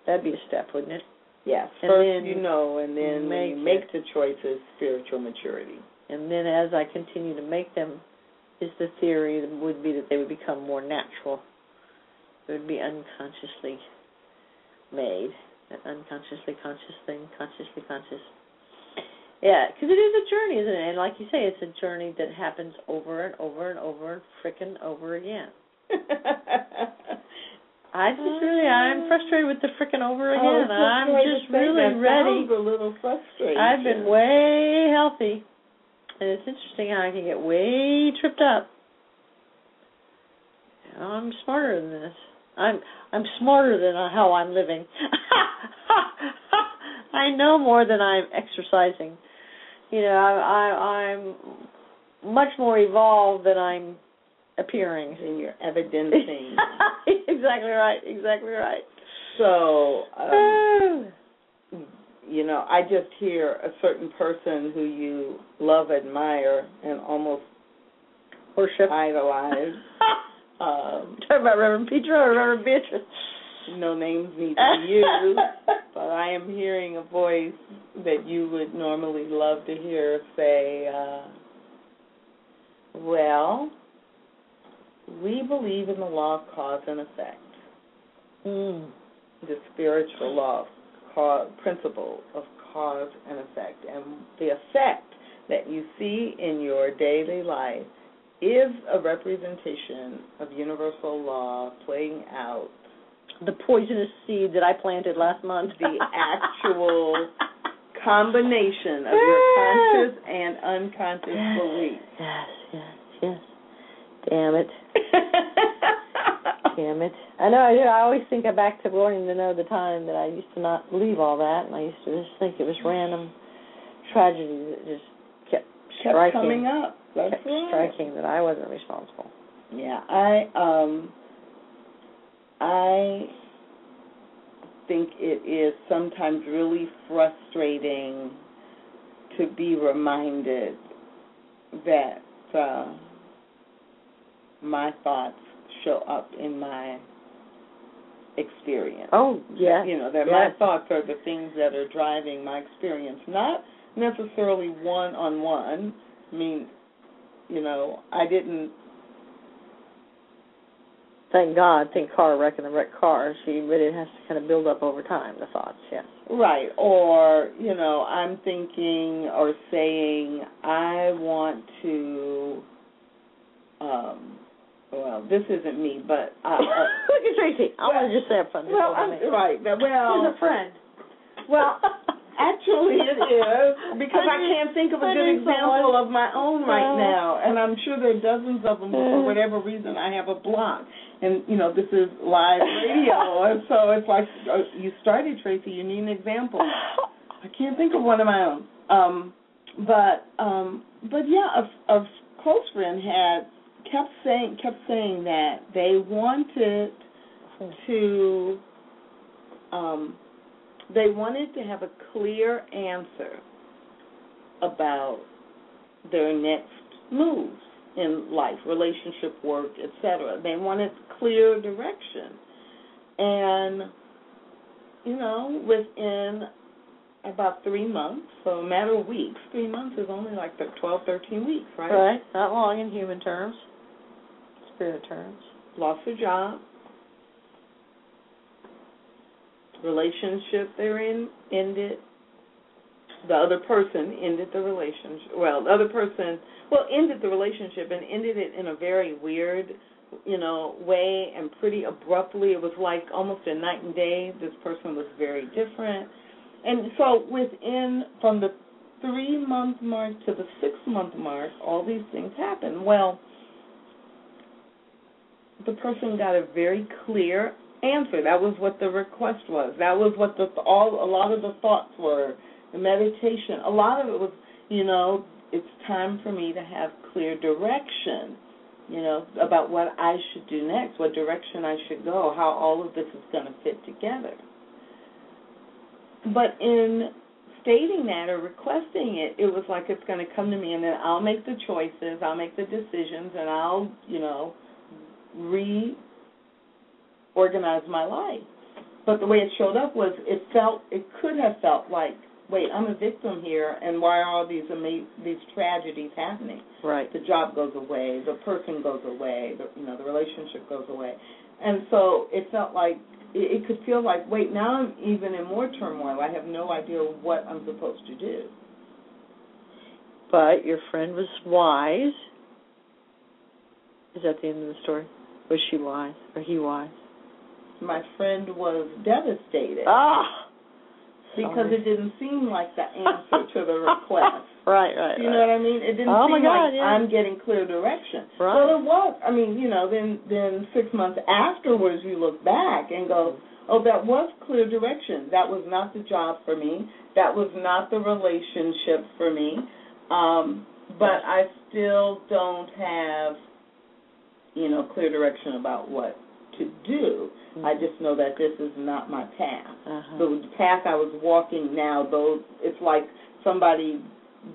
C: That'd be a step, wouldn't it?
B: Yes,
C: And
B: first
C: then
B: you know, and then
C: make
B: you
C: it.
B: make the choices, spiritual maturity.
C: And then as I continue to make them, is the theory that would be that they would become more natural. It would be unconsciously made, an unconsciously conscious thing, consciously conscious. Yeah, because it is a journey, isn't it? And like you say, it's a journey that happens over and over and over and frickin' over again. I just really, I'm ah. frustrated with the frickin' over again.
B: was
C: I'm just really ready.
B: a little frustrating.
C: I've been way healthy, and it's interesting how I can get way tripped up. I'm smarter than this. I'm I'm smarter than how I'm living. I know more than I'm exercising. You know, I, I I'm much more evolved than I'm appearing.
B: and you're evidencing.
C: exactly right. Exactly right.
B: so, um, you know, I just hear a certain person who you love, admire, and almost
C: Worship.
B: idolize. Um,
C: Talking about Reverend Pedro or Reverend Beatrice?
B: No names need to be used, but I am hearing a voice that you would normally love to hear say, uh, "Well, we believe in the law of cause and effect,
C: Mm.
B: the spiritual law, of cause, principle of cause and effect, and the effect that you see in your daily life." Is a representation of universal law playing out
C: The poisonous seed that I planted last month.
B: the actual combination of your conscious and unconscious
C: yes,
B: beliefs.
C: Yes, yes, yes. Damn it. Damn it. I know, I, do. I always think back to wanting to know the time that I used to not believe all that, and I used to just think it was random tragedy that just kept
B: Kept
C: striking.
B: coming up. That's
C: kept
B: right.
C: striking that I wasn't responsible.
B: Yeah, I um I think it is sometimes really frustrating to be reminded that uh, my thoughts show up in my experience.
C: Oh, yeah.
B: You know, that
C: yes.
B: my thoughts are the things that are driving my experience, not necessarily one on one. I mean, you know, I didn't
C: Thank God, think car wreck and the wrecked car. She, but it has to kind of build up over time. The thoughts, yes.
B: Right. Or, you know, I'm thinking or saying, I want to, um, well, this isn't me, but. I,
C: Look at Tracy. I want to just front. this
B: well, I'm, right. but- Well,
C: She's a friend.
B: well, actually it is because I,
C: I
B: can't think of a good example of my own right
C: Uh.
B: now, and I'm sure there are dozens of them. But for
C: Uh.
B: whatever reason, I have a block, and you know this is live radio, and so it's like uh, you started, Tracy. You need an example. I can't think of one of my own. Um, but um, but yeah, a, a close friend had kept saying kept saying that they wanted to um, they wanted to have a clear answer about their next moves in life, relationship, work, etc. They wanted clear direction. And you know, within about three months, so a matter of weeks, three months is only like the 12, 13 weeks, right?
C: Right. Not long in human terms. Spirit terms.
B: Lost a job. Relationship they're in ended. The other person ended the relationship. Well, the other person, well, ended the relationship and ended it in a very weird, you know, way and pretty abruptly. It was like almost a night and day. This person was very different. And so within, from the three month mark to the six month mark, all these things happened. Well, the person got a very clear answer. That was what the request was. That was what the all a lot of the thoughts were. The meditation. A lot of it was, you know, it's time for me to have clear direction. You know, about what I should do next, what direction I should go, how all of this is going to fit together. But in stating that or requesting it, it was like it's going to come to me, and then I'll make the choices, I'll make the decisions, and I'll, you know, reorganize my life. But the way it showed up was it felt it could have felt like, wait, I'm a victim here, and why are all these ama- these tragedies happening?
C: Right.
B: The job goes away, the person goes away, the you know the relationship goes away, and so it felt like it, it could feel like, wait, now I'm even in more turmoil. I have no idea what I'm supposed to do.
C: But your friend was wise. Is that the end of the story? Was she wise or he wise?
B: My friend was devastated.
C: Ah,
B: because
C: sorry.
B: it didn't seem like the answer to the request.
C: Right, right.
B: You
C: right.
B: know what I mean? It didn't
C: Oh,
B: seem
C: God,
B: like
C: yeah.
B: I'm getting clear direction.
C: Right.
B: Well, it was. I mean, you know, then then six months afterwards, you look back and go, oh, that was clear direction. That was not the job for me. That was not the relationship for me. Um, but I still don't have, you know, clear direction about what to do. I just know that this is not my path.
C: Uh-huh.
B: So the path I was walking now, though, it's like somebody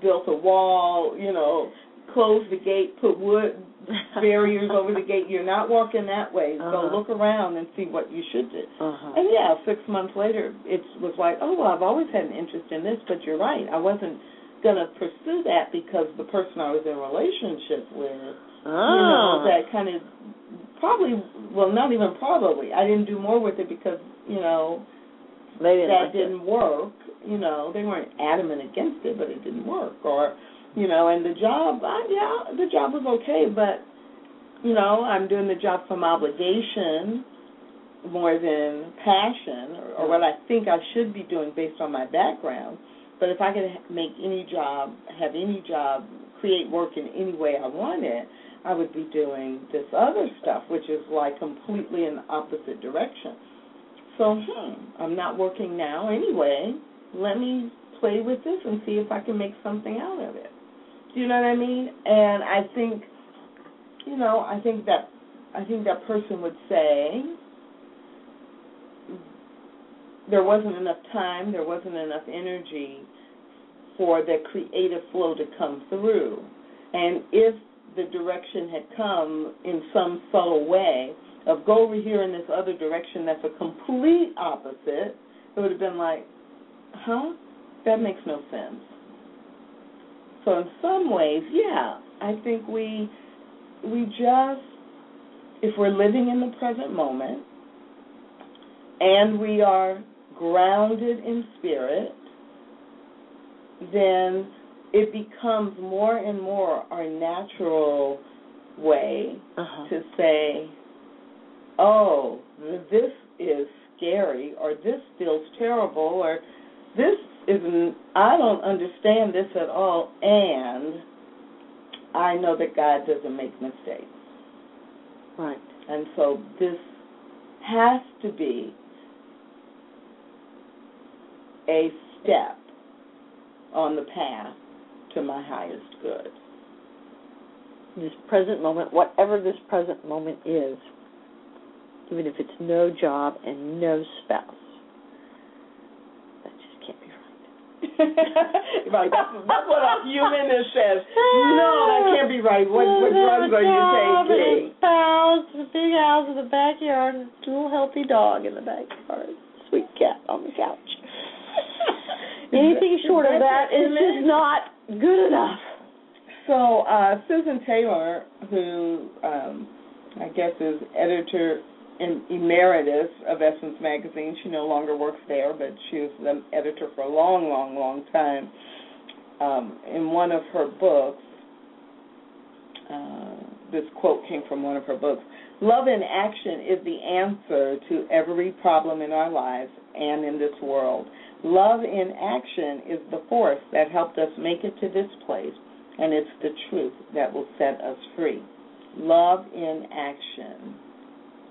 B: built a wall, you know, closed the gate, put wood barriers over the gate. You're not walking that way. So
C: Uh-huh.
B: look around and see what you should do.
C: Uh-huh.
B: And yeah, six months later, it was like, oh well, I've always had an interest in this, but you're right. I wasn't gonna pursue that because the person I was in a relationship with, you know,
C: Ah.
B: that kind of probably, well, not even probably. I didn't do more with it because you know
C: They didn't
B: that
C: like
B: didn't work. You know, they weren't adamant against it, but it didn't work. Or, you know, and the job, I, yeah, the job was okay, but you know, I'm doing the job from obligation more than passion, or, or what I think I should be doing based on my background. But if I could make any job, have any job, create work in any way I wanted, I would be doing this other stuff, which is like completely in the opposite direction. So, hmm, I'm not working now anyway. Let me play with this and see if I can make something out of it. Do you know what I mean? And I think, you know, I think that I think that person would say there wasn't enough time, there wasn't enough energy for the creative flow to come through. And if the direction had come in some subtle way of go over here in this other direction that's a complete opposite, it would have been like, huh? That makes no sense. So in some ways, yeah, I think we we just if we're living in the present moment and we are grounded in spirit, then it becomes more and more our natural way
C: Uh-huh.
B: to say, oh, this is scary, or this feels terrible, or this isn't, I don't understand this at all, and I know that God doesn't make mistakes.
C: Right.
B: And so this has to be a step on the path to my highest good.
C: This present moment, whatever this present moment is, even if it's no job and no spouse, that just can't be right.
B: right, that's, that's what a humanist says. No, that can't be right. What, what drugs are you taking?
C: House, a big house in the backyard, and a little healthy dog in the backyard, sweet cat on the couch. Anything short of that is just not good enough.
B: So uh, Susan Taylor, who um, I guess is editor emeritus of Essence Magazine. She no longer works there, but she was the editor for a long, long, long time. Um, in one of her books, uh, this quote came from one of her books Love in action is the answer to every problem in our lives and in this world. Love in action is the force that helped us make it to this place, and it's the truth that will set us free. Love in action,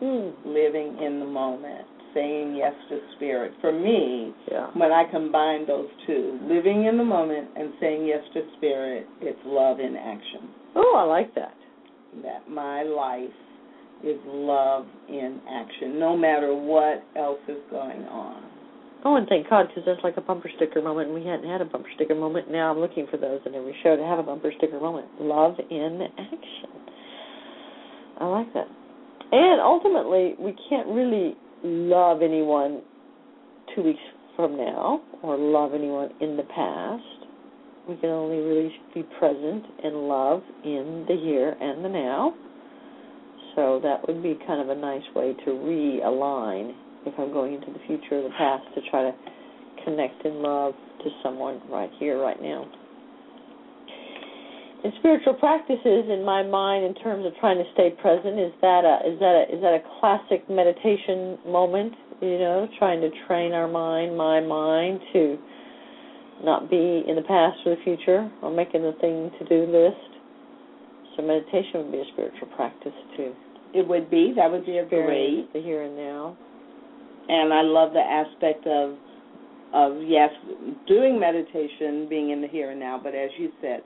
C: Mm.
B: living in the moment, saying yes to spirit. For me,
C: Yeah.
B: when I combine those two, living in the moment and saying yes to spirit, it's love in action.
C: Oh, I like that.
B: That my life is love in action, no matter what else is going on.
C: Oh, and thank God, because that's like a bumper sticker moment, and we hadn't had a bumper sticker moment. Now I'm looking for those in every show to have a bumper sticker moment. Love in action. I like that. And ultimately, we can't really love anyone two weeks from now or love anyone in the past. We can only really be present and love in the here and the now. So that would be kind of a nice way to realign if I'm going into the future or the past to try to connect in love to someone right here, right now. In spiritual practices, in my mind, in terms of trying to stay present, is that a is that a is that a classic meditation moment? You know, trying to train our mind, my mind, to not be in the past or the future, or making the thing to do list. So meditation would be a spiritual practice too.
B: It would be, that would be a great.
C: the here and now.
B: And I love the aspect of of yes, doing meditation, being in the here and now, but as you said,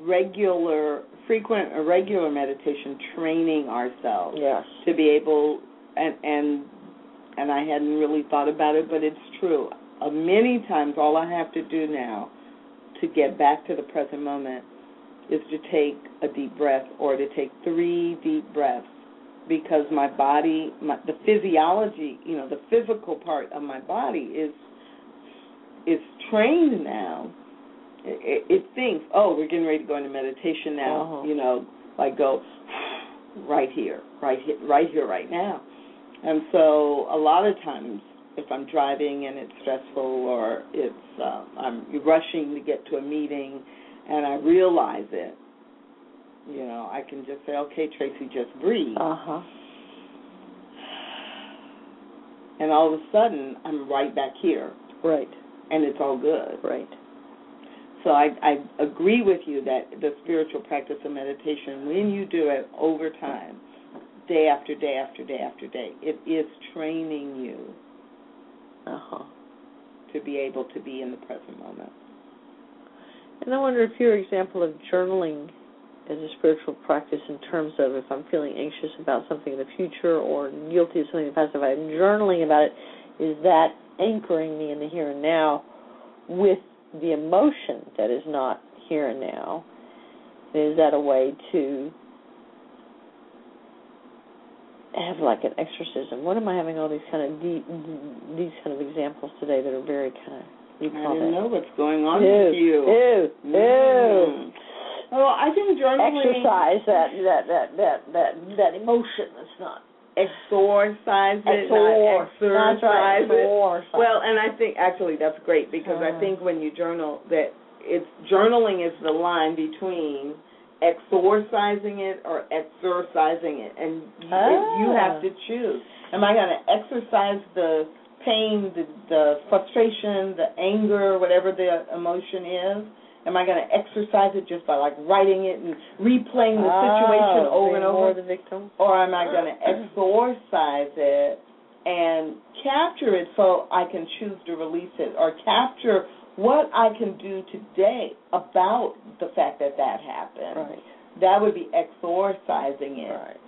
B: regular, frequent or regular meditation, training ourselves
C: Yes.
B: to be able and and and I hadn't really thought about it, but it's true. Uh, many times, all I have to do now to get back to the present moment is to take a deep breath or to take three deep breaths because my body, my, the physiology, you know, the physical part of my body is is trained now. It, it, it thinks, oh, we're getting ready to go into meditation now.
C: Uh-huh.
B: You know, like go right here, right here, right here, right now. And so a lot of times, if I'm driving and it's stressful or it's um, I'm rushing to get to a meeting, and I realize it, you know, I can just say, okay, Tracy, just breathe.
C: Uh huh.
B: and all of a sudden, I'm right back here,
C: Right.
B: and it's all good.
C: Right.
B: So I, I agree with you that the spiritual practice of meditation, when you do it over time, day after day after day after day, it is training you
C: Uh huh.
B: to be able to be in the present moment.
C: And I wonder if your example of journaling as a spiritual practice in terms of if I'm feeling anxious about something in the future or guilty of something in the past, if I'm journaling about it, is that anchoring me in the here and now with the emotion that is not here and now? Is that a way to have like an exorcism? What am I having all these kind of deep, these kind of examples today that are very kind of you
B: I didn't know what's going on
C: ew,
B: with you.
C: ew, ew.
B: Mm. Well, I think journaling
C: exercise that that that that that that emotion that's not
B: exorcise it,
C: Exor-
B: not
C: that's right,
B: it.
C: exorcise.
B: Well, and I think actually that's great because I
C: Uh.
B: think when you journal that it's journaling is the line between exorcising it or exercising it, and you,
C: Ah.
B: you have to choose. Am I going to exercise the pain, the, the frustration, the anger, whatever the emotion is? Am I going to exercise it just by like writing it and replaying the oh, situation
C: Oh,
B: over and over?
C: the victim.
B: or am I going to exorcise it and capture it so I can choose to release it, or capture what I can do today about the fact that that happened?
C: Right.
B: That would be exorcising it,
C: Right.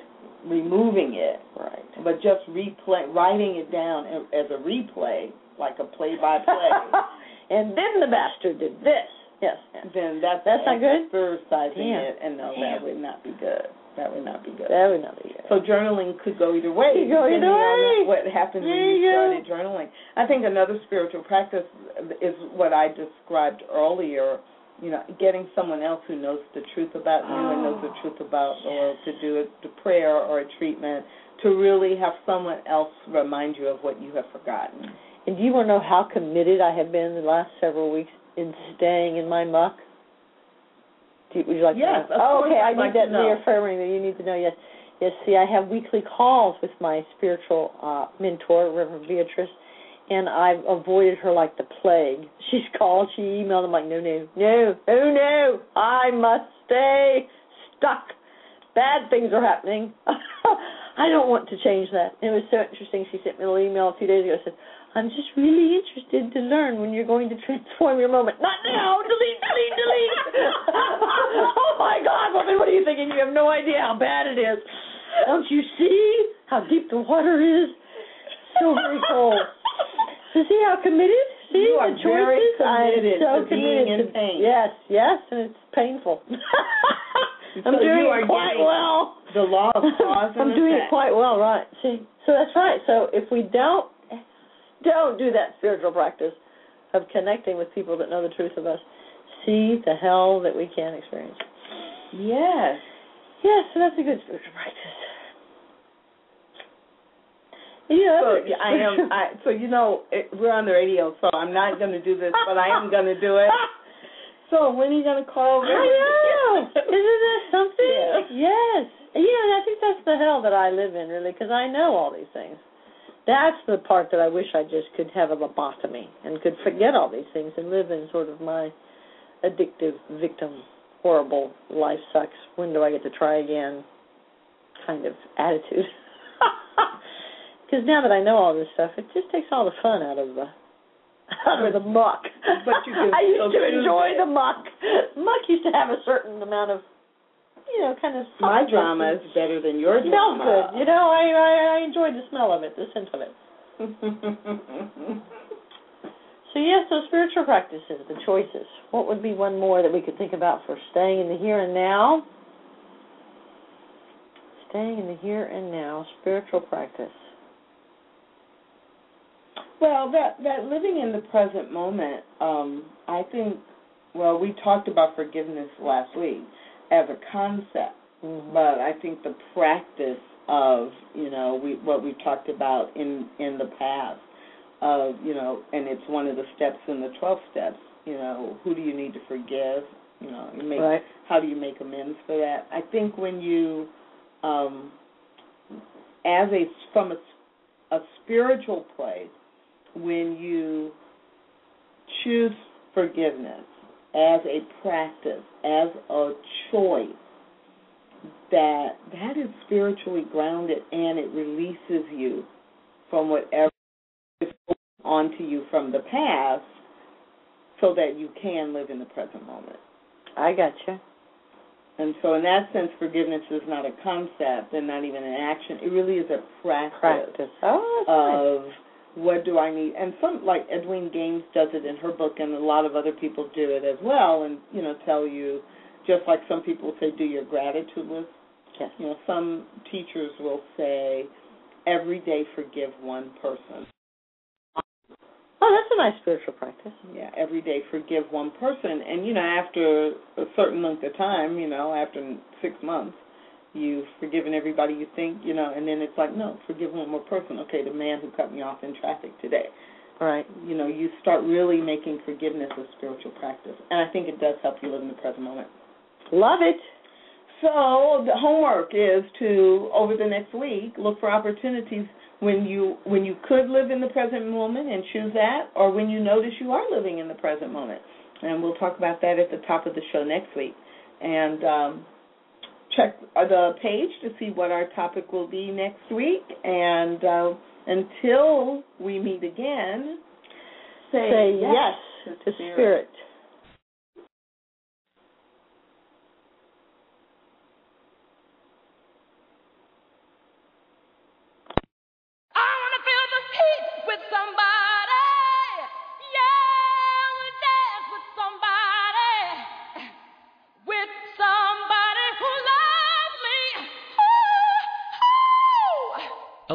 B: removing it,
C: Right.
B: but just replay, writing it down as a replay, like a play-by-play.
C: and then the bastard did this. Yes. yes.
B: then that's
C: That's not good?
B: Exorcising
C: Damn.
B: it, and no,
C: Damn.
B: that would not be good. That would not be good.
C: That would not be good.
B: So journaling could go either way.
C: Could go either way.
B: What happened when
C: There
B: you
C: you
B: started journaling? I think another spiritual practice is what I described earlier. You know, getting someone else who knows the truth about you and knows the oh. truth about, or to do a, the prayer or a treatment to really have someone else remind you of what you have forgotten.
C: And do you want to know how committed I have been the last several weeks in staying in my muck? Do would you like
B: yes,
C: to know? Oh, okay. I
B: I'd
C: need
B: like
C: that reaffirming that you need to know. Yes, yes. See, I have weekly calls with my spiritual uh, mentor, Reverend Beatrice, and I've avoided her like the plague. She's called, she emailed. I'm like, no, no, no, oh no, I must stay stuck. Bad things are happening. I don't want to change that. It was so interesting. She sent me a little email a few days ago. Said, I'm just really interested to learn when you're going to transform your moment. Not now. Delete, delete, delete. oh my God, woman, what are you thinking? You have no idea how bad it is. Don't you see how deep the water is? So very cold. So see how committed? See
B: You are
C: the choices?
B: very committed
C: I'm so
B: to being
C: committed
B: in
C: to-
B: pain.
C: Yes, yes, and it's painful. I'm doing
B: you
C: it quite well.
B: The law of cause and
C: I'm doing it quite well, right? See, so that's right. So if we don't don't do that spiritual practice of connecting with people that know the truth of us, see the hell that we can experience.
B: Yes.
C: Yes, so that's a good spiritual practice. Yeah,
B: So yeah, I am. I, so you know, it, we're on the radio, so I'm not going to do this, but I am going to do it. So when are you going to call?
C: I know. Isn't that something?
B: Yeah.
C: Yes. You know, I think that's the hell that I live in, really, because I know all these things. That's the part that I wish I just could have a lobotomy and could forget all these things and live in sort of my addictive victim, horrible life sucks. When do I get to try again? Kind of attitude. Because now that I know all this stuff, it just takes all the fun out of the out of the muck.
B: But you can
C: I used to enjoy
B: it.
C: the muck. Muck used to have a certain amount of, you know, kind of.
B: My drama is better than your
C: It smells
B: drama.
C: good. You know, I, I I enjoyed the smell of it, the scent of it. So yes, those spiritual practices, the choices. What would be one more that we could think about for staying in the here and now? Staying in the here and now, spiritual practice.
B: Well, that that living in the present moment, um, I think. Well, we talked about forgiveness last week as a concept,
C: Mm-hmm.
B: but I think the practice of you know we what we talked about in in the past of you know, and it's one of the steps in the twelve steps. You know, who do you need to forgive? You know, you make
C: Right.
B: how do you make amends for that? I think when you, um, as a from a, a spiritual place, when you choose forgiveness as a practice, as a choice, that that is spiritually grounded and it releases you from whatever is onto you from the past so that you can live in the present moment.
C: I gotcha.
B: And so in that sense forgiveness is not a concept and not even an action. It really is a practice,
C: Practice. Oh, that's nice.
B: What do I need and some like Edwene Gaines does it in her book and a lot of other people do it as well and you know tell you just like some people say do your gratitude list
C: Yes.
B: you know some teachers will say every day forgive one person
C: Oh, that's a nice spiritual practice.
B: yeah every day forgive one person and you know after a certain length of time you know after six months you've forgiven everybody you think you know and then it's like no forgive one more person. Okay the man who cut me off in traffic today.
C: Right.
B: you know you start really making forgiveness a spiritual practice and i think it does help you live in the present moment.
C: Love it.
B: so the homework is to over the next week look for opportunities when you when you could live in the present moment and choose that or when you notice you are living in the present moment. And we'll talk about that at the top of the show next week. And um check the page to see what our topic will be next week and uh, until we meet again say,
C: Say yes, to spirit.
D: I